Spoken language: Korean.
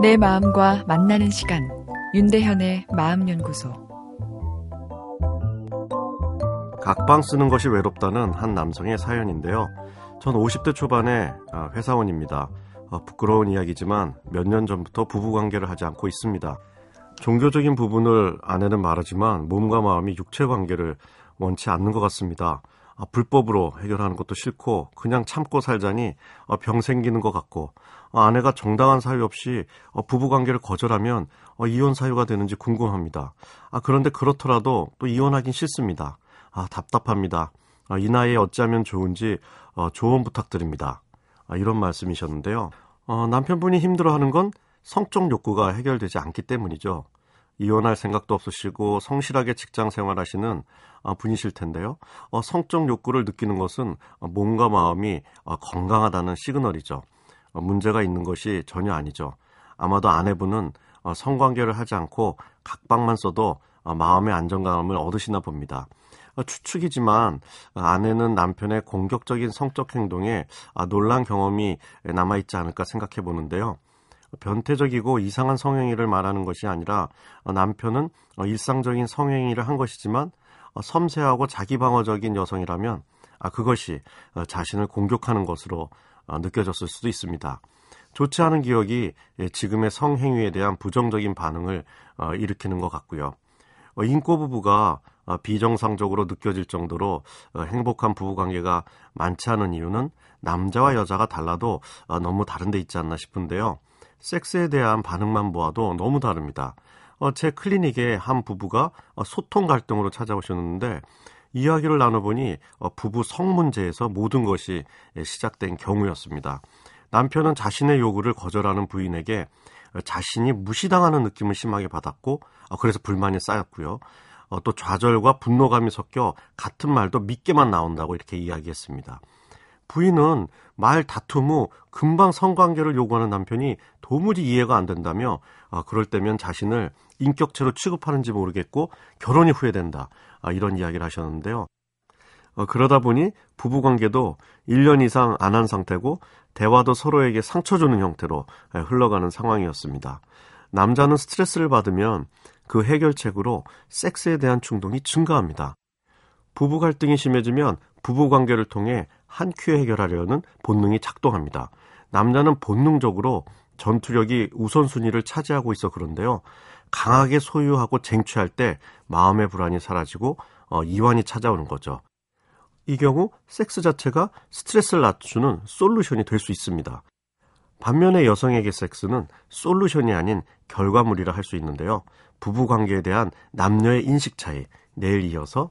내 마음과 만나는 시간 윤대현의 마음연구소 각방 쓰는 것이 외롭다는 한 남성의 사연인데요. 전 50대 초반의 아, 회사원입니다. 어, 부끄러운 이야기지만 몇 년 전부터 부부관계를 하지 않고 있습니다. 종교적인 부분을 아내는 말하지만 몸과 마음이 육체 관계를 원치 않는 것 같습니다. 아, 불법으로 해결하는 것도 싫고 그냥 참고 살자니 어, 병 생기는 것 같고 어, 아내가 정당한 사유 없이 어, 부부 관계를 거절하면 이혼 사유가 되는지 궁금합니다. 아, 그런데 그렇더라도 또 이혼하긴 싫습니다. 아, 답답합니다. 이 나이에 어찌하면 좋은지 조언 부탁드립니다. 이런 말씀이셨는데요. 남편분이 힘들어하는 건 성적 욕구가 해결되지 않기 때문이죠. 이혼할 생각도 없으시고 성실하게 직장 생활하시는 아, 분이실 텐데요. 어, 성적 욕구를 느끼는 것은 몸과 마음이 어, 건강하다는 시그널이죠. 어, 문제가 있는 것이 전혀 아니죠. 아마도 아내분은 성관계를 하지 않고 각방만 써도 마음의 안정감을 얻으시나 봅니다. 추측이지만 아내는 남편의 공격적인 성적 행동에 놀란 경험이 남아있지 않을까 생각해 보는데요. 변태적이고 이상한 성행위를 말하는 것이 아니라 남편은 일상적인 성행위를 한 것이지만 섬세하고 자기방어적인 여성이라면 그것이 자신을 공격하는 것으로 느껴졌을 수도 있습니다. 좋지 않은 기억이 지금의 성행위에 대한 부정적인 반응을 일으키는 것 같고요. 인꼬 부부가 비정상적으로 느껴질 정도로 행복한 부부 관계가 많지 않은 이유는 남자와 여자가 달라도 너무 다른 데 있지 않나 싶은데요. 섹스에 대한 반응만 보아도 너무 다릅니다. 어, 제 클리닉에 한 부부가 어, 소통 갈등으로 찾아오셨는데 이야기를 나눠보니 어, 부부 성 문제에서 모든 것이 시작된 경우였습니다. 남편은 자신의 요구를 거절하는 부인에게 어, 자신이 무시당하는 느낌을 심하게 받았고 어, 그래서 불만이 쌓였고요. 어, 또 좌절과 분노감이 섞여 같은 말도 믿게만 나온다고 이렇게 이야기했습니다. 부인은 말 다툼 후 금방 성관계를 요구하는 남편이 도무지 이해가 안 된다며 아, 그럴 때면 자신을 인격체로 취급하는지 모르겠고 결혼이 후회된다. 아, 이런 이야기를 하셨는데요. 어, 그러다 보니 부부 관계도 1년 이상 안 한 상태고 대화도 서로에게 상처 주는 형태로 흘러가는 상황이었습니다. 남자는 스트레스를 받으면 그 해결책으로 섹스에 대한 충동이 증가합니다. 부부 갈등이 심해지면 부부 관계를 통해 한 큐에 해결하려는 본능이 작동합니다. 남자는 본능적으로 전투력이 우선순위를 차지하고 있어 그런데요. 강하게 소유하고 쟁취할 때 마음의 불안이 사라지고 어, 이완이 찾아오는 거죠. 이 경우 섹스 자체가 스트레스를 낮추는 솔루션이 될 수 있습니다. 반면에 여성에게 섹스는 솔루션이 아닌 결과물이라 할 수 있는데요. 부부 관계에 대한 남녀의 인식 차이 내일 이어서